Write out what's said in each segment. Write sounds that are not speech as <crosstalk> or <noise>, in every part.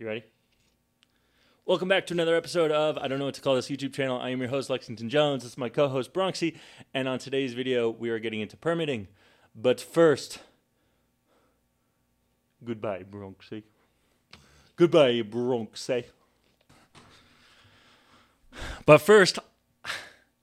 You ready? Welcome back to another episode of I don't know what to call this YouTube channel. I am your host Lexington Jones. This is my co-host Bronxy, and on today's video we are getting into permitting. But first, goodbye Bronxy. Goodbye Bronxy. But first,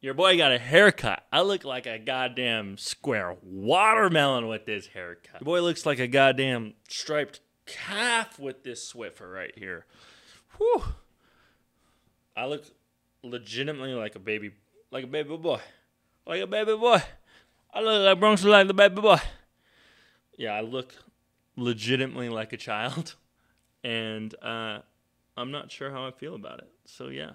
your boy got a haircut. I look like a goddamn square watermelon with this haircut. Your boy looks like a goddamn striped calf with this Swiffer right here. Whew. I look legitimately like a baby, like a baby boy, like a baby boy. I look like Bronx like the baby boy. Yeah, I look legitimately like a child, <laughs> and uh, I'm not sure how I feel about it. So yeah,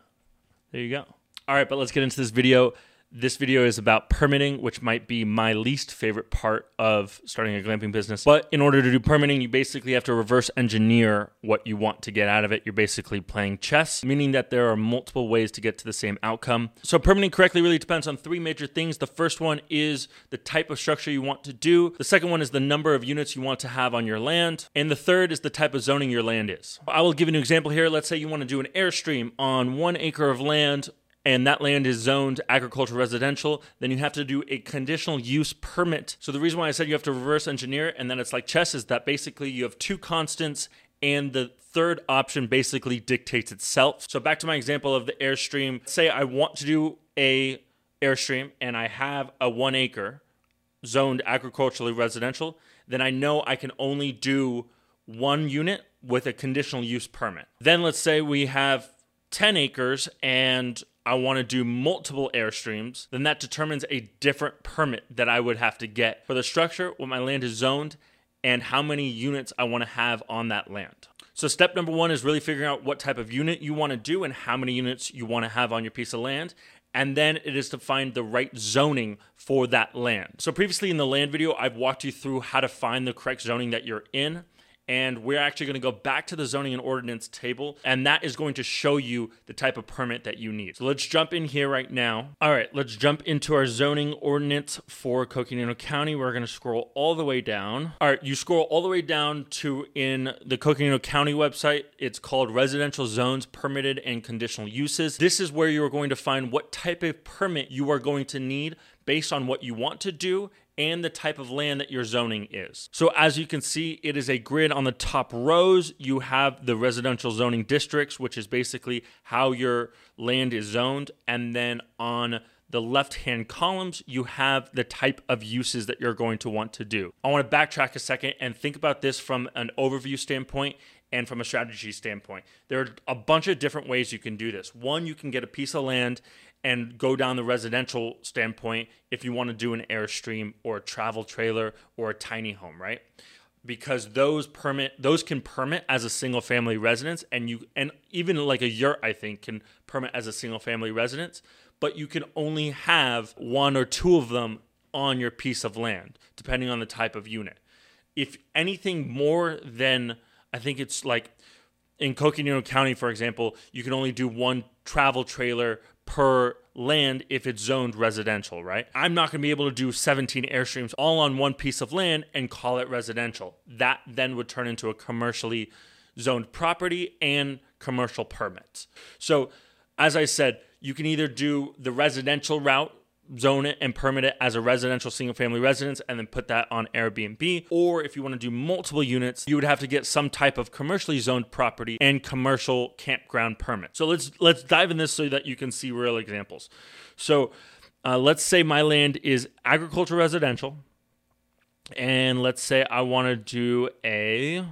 there you go. All right, but let's get into this video. This video is about permitting, which might be my least favorite part of starting a glamping business. But in order to do permitting, you basically have to reverse engineer what you want to get out of it. You're basically playing chess, meaning that there are multiple ways to get to the same outcome. So, permitting correctly really depends on three major things. The first one is the type of structure you want to do, the second one is the number of units you want to have on your land, and the third is the type of zoning your land is. I will give an example here. Let's say you want to do an airstream on one acre of land and that land is zoned agricultural residential, then you have to do a conditional use permit. So the reason why I said you have to reverse engineer and then it's like chess is that basically you have two constants and the third option basically dictates itself. So back to my example of the airstream. Say I want to do a airstream and I have a 1 acre zoned agriculturally residential, then I know I can only do one unit with a conditional use permit. Then let's say we have 10 acres and I want to do multiple airstreams, then that determines a different permit that I would have to get for the structure, what my land is zoned, and how many units I want to have on that land. So, step number one is really figuring out what type of unit you want to do and how many units you want to have on your piece of land. And then it is to find the right zoning for that land. So, previously in the land video, I've walked you through how to find the correct zoning that you're in and we're actually going to go back to the zoning and ordinance table and that is going to show you the type of permit that you need. So let's jump in here right now. All right, let's jump into our zoning ordinance for Coconino County. We're going to scroll all the way down. All right, you scroll all the way down to in the Coconino County website. It's called Residential Zones Permitted and Conditional Uses. This is where you are going to find what type of permit you are going to need based on what you want to do and the type of land that your zoning is. So as you can see, it is a grid on the top rows. You have the residential zoning districts, which is basically how your land is zoned. And then on the left hand columns, you have the type of uses that you're going to want to do. I want to backtrack a second and think about this from an overview standpoint and from a strategy standpoint. There are a bunch of different ways you can do this. One, you can get a piece of land and go down the residential standpoint if you want to do an airstream or a travel trailer or a tiny home, right? Because those permit those can permit as a single family residence and you and even like a yurt I think can permit as a single family residence, but you can only have one or two of them on your piece of land depending on the type of unit. If anything more than I think it's like in Coconino County, for example, you can only do one travel trailer per land if it's zoned residential, right? I'm not going to be able to do 17 airstreams all on one piece of land and call it residential. That then would turn into a commercially zoned property and commercial permits. So, as I said, you can either do the residential route zone it and permit it as a residential single family residence and then put that on Airbnb. Or if you want to do multiple units, you would have to get some type of commercially zoned property and commercial campground permit. So let's let's dive in this so that you can see real examples. So uh, let's say my land is agriculture residential, and let's say I want to do a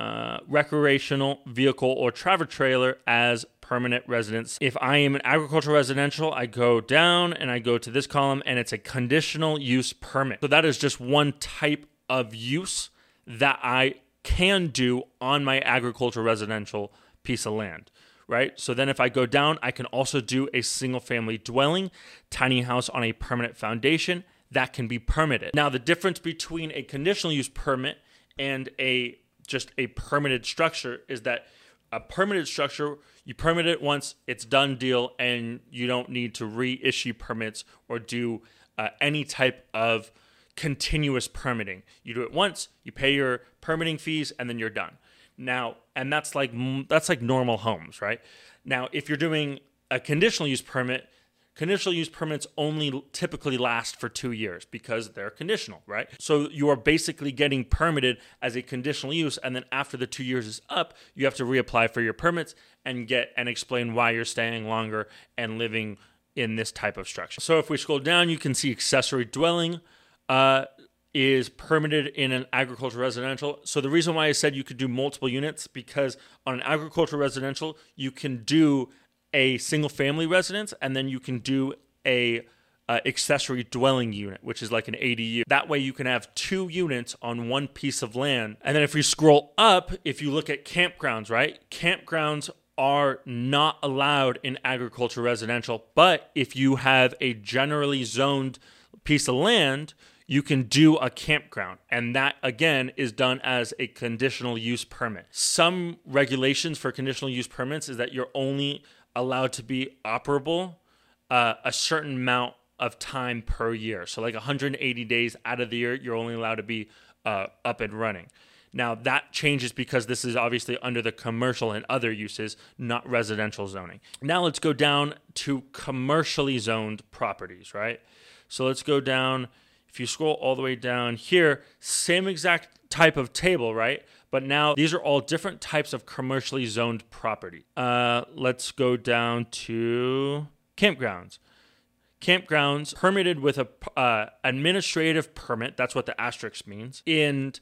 uh, recreational vehicle or travel trailer as permanent residence. If I am an agricultural residential, I go down and I go to this column and it's a conditional use permit. So that is just one type of use that I can do on my agricultural residential piece of land. Right. So then if I go down, I can also do a single family dwelling, tiny house on a permanent foundation that can be permitted. Now, the difference between a conditional use permit and a just a permitted structure is that a permitted structure, you permit it once, it's done deal, and you don't need to reissue permits or do uh, any type of continuous permitting. You do it once, you pay your permitting fees, and then you're done. Now, and that's like that's like normal homes, right? Now, if you're doing a conditional use permit, conditional use permits only typically last for 2 years because they're conditional, right? So you are basically getting permitted as a conditional use and then after the 2 years is up, you have to reapply for your permits and get and explain why you're staying longer and living in this type of structure. So if we scroll down, you can see accessory dwelling. Uh, is permitted in an agricultural residential. So the reason why I said you could do multiple units because on an agricultural residential you can do a single family residence and then you can do a uh, accessory dwelling unit, which is like an ADU. That way you can have two units on one piece of land. And then if you scroll up, if you look at campgrounds, right? Campgrounds are not allowed in agriculture residential, but if you have a generally zoned piece of land, you can do a campground. And that, again, is done as a conditional use permit. Some regulations for conditional use permits is that you're only allowed to be operable uh, a certain amount of time per year. So, like 180 days out of the year, you're only allowed to be uh, up and running. Now, that changes because this is obviously under the commercial and other uses, not residential zoning. Now, let's go down to commercially zoned properties, right? So, let's go down if you scroll all the way down here, same exact type of table, right? But now these are all different types of commercially zoned property. Uh, let's go down to campgrounds. Campgrounds permitted with a uh, administrative permit. That's what the asterisk means in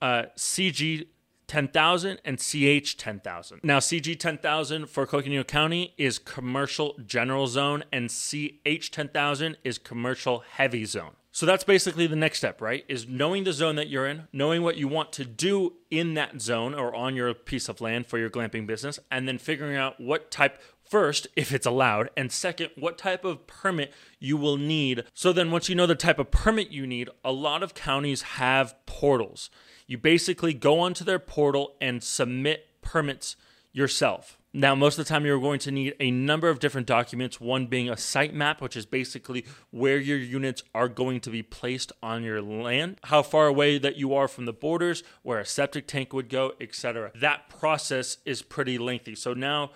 uh, CG 10,000 and CH 10,000. Now, CG 10,000 for Coconino County is commercial general zone, and CH 10,000 is commercial heavy zone. So that's basically the next step, right? Is knowing the zone that you're in, knowing what you want to do in that zone or on your piece of land for your glamping business, and then figuring out what type, first, if it's allowed, and second, what type of permit you will need. So then, once you know the type of permit you need, a lot of counties have portals. You basically go onto their portal and submit permits yourself. Now, most of the time, you're going to need a number of different documents, one being a site map, which is basically where your units are going to be placed on your land, how far away that you are from the borders, where a septic tank would go, etc. That process is pretty lengthy. So now,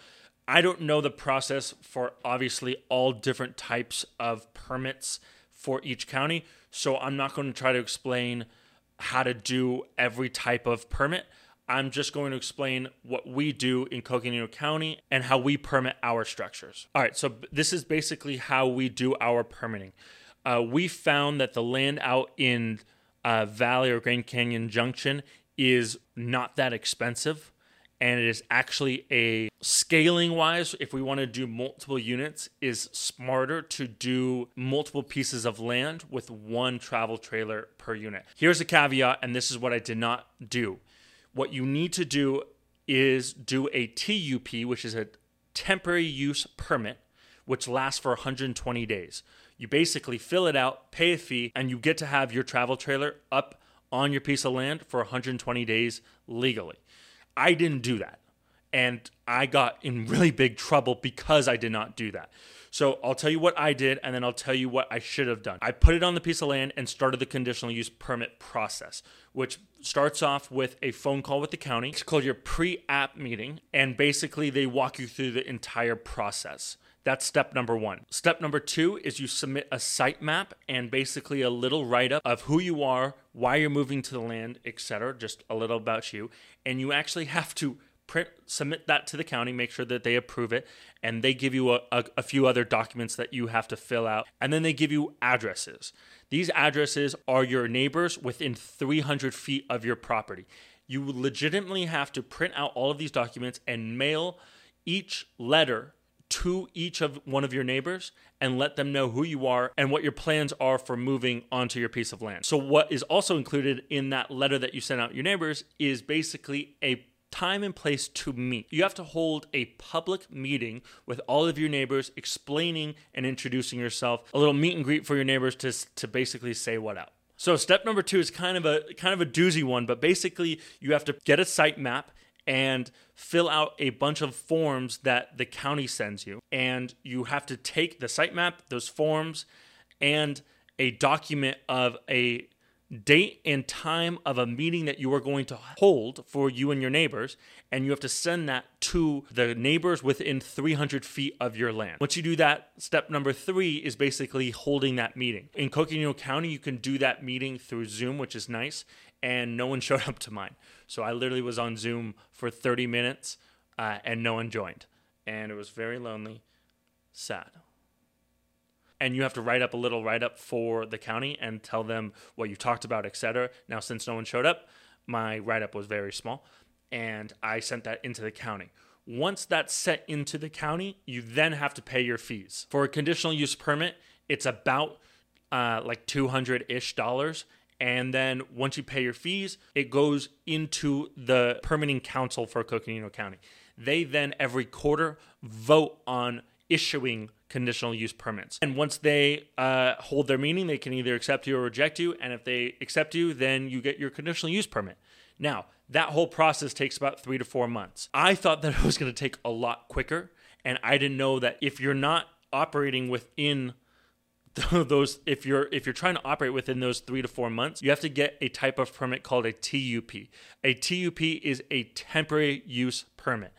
I don't know the process for obviously all different types of permits for each county. So I'm not going to try to explain how to do every type of permit. I'm just going to explain what we do in Coconino County and how we permit our structures. All right, so this is basically how we do our permitting. Uh, we found that the land out in uh, Valle or Grand Canyon Junction is not that expensive. And it is actually a scaling wise, if we want to do multiple units, is smarter to do multiple pieces of land with one travel trailer per unit. Here's a caveat, and this is what I did not do what you need to do is do a TUP, which is a temporary use permit, which lasts for 120 days. You basically fill it out, pay a fee, and you get to have your travel trailer up on your piece of land for 120 days legally. I didn't do that. And I got in really big trouble because I did not do that. So I'll tell you what I did, and then I'll tell you what I should have done. I put it on the piece of land and started the conditional use permit process, which starts off with a phone call with the county. It's called your pre app meeting, and basically they walk you through the entire process. That's step number one. Step number two is you submit a site map and basically a little write up of who you are, why you're moving to the land, etc. Just a little about you. And you actually have to print submit that to the county make sure that they approve it and they give you a, a, a, few other documents that you have to fill out and then they give you addresses these addresses are your neighbors within 300 feet of your property you legitimately have to print out all of these documents and mail each letter to each of one of your neighbors and let them know who you are and what your plans are for moving onto your piece of land. So what is also included in that letter that you send out your neighbors is basically a time and place to meet. You have to hold a public meeting with all of your neighbors, explaining and introducing yourself, a little meet and greet for your neighbors to, to basically say what up. So step number two is kind of a kind of a doozy one, but basically you have to get a site map and fill out a bunch of forms that the county sends you. And you have to take the site map, those forms, and a document of a date and time of a meeting that you are going to hold for you and your neighbors, and you have to send that to the neighbors within 300 feet of your land. Once you do that, step number three is basically holding that meeting. In Coconino County, you can do that meeting through Zoom, which is nice, and no one <laughs> showed up to mine. So I literally was on Zoom for 30 minutes uh, and no one joined. And it was very lonely, sad and you have to write up a little write up for the county and tell them what you talked about, etc. Now, since no one showed up, my write up was very small, and I sent that into the county. Once that's set into the county, you then have to pay your fees. For a conditional use permit, it's about uh, like 200 ish dollars. And then once you pay your fees, it goes into the permitting council for Coconino County. They then every quarter vote on issuing conditional use permits. And once they uh, hold their meeting, they can either accept you or reject you. And if they accept you, then you get your conditional use permit. Now, that whole process takes about three to four months. I thought that <laughs> it was going to take a lot quicker. And I didn't know that if you're not operating within <laughs> those if you're if you're trying to operate within those 3 to 4 months you have to get a type of permit called a TUP a TUP is a temporary use permit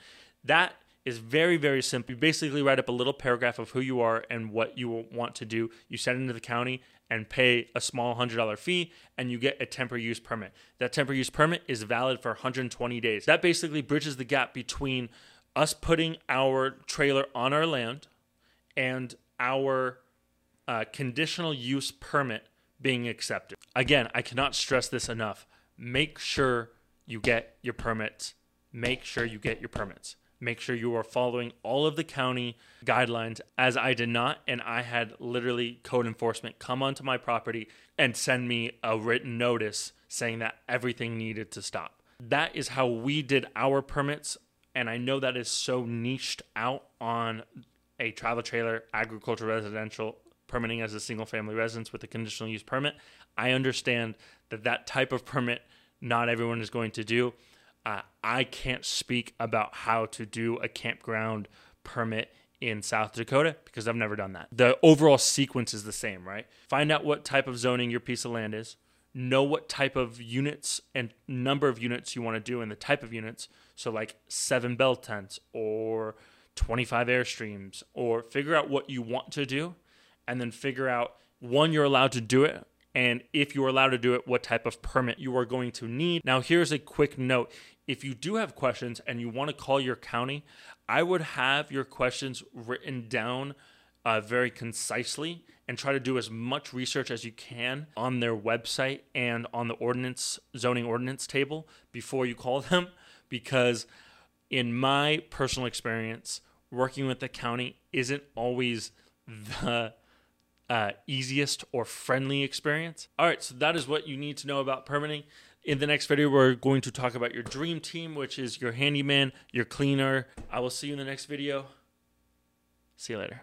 that is very, very simple. You basically write up a little paragraph of who you are and what you want to do. You send it into the county and pay a small $100 fee, and you get a temporary use permit. That temporary use permit is valid for 120 days. That basically bridges the gap between us putting our trailer on our land and our uh, conditional use permit being accepted. Again, I cannot stress this enough. Make sure you get your permits. Make sure you get your permits make sure you are following all of the county guidelines as I did not and I had literally code enforcement come onto my property and send me a written notice saying that everything needed to stop. That is how we did our permits and I know that is so niched out on a travel trailer agricultural residential permitting as a single family residence with a conditional use permit. I understand that that type of permit not everyone is going to do uh, I can't speak about how to do a campground permit in South Dakota because I've never done that. The overall sequence is the same, right? Find out what type of zoning your piece of land is, know what type of units and number of units you want to do and the type of units. So, like seven bell tents or 25 Airstreams, or figure out what you want to do and then figure out one, you're allowed to do it. And if you're allowed to do it, what type of permit you are going to need. Now, here's a quick note if you do have questions and you want to call your county, I would have your questions written down uh, very concisely and try to do as much research as you can on their website and on the ordinance zoning ordinance table before you call <laughs> them. Because in my personal experience working with the county isn't always the uh, easiest or friendly experience. All right so that is what you need to know about permitting in the next video, we're going to talk about your dream team, which is your handyman, your cleaner. I will see you in the next video. See you later.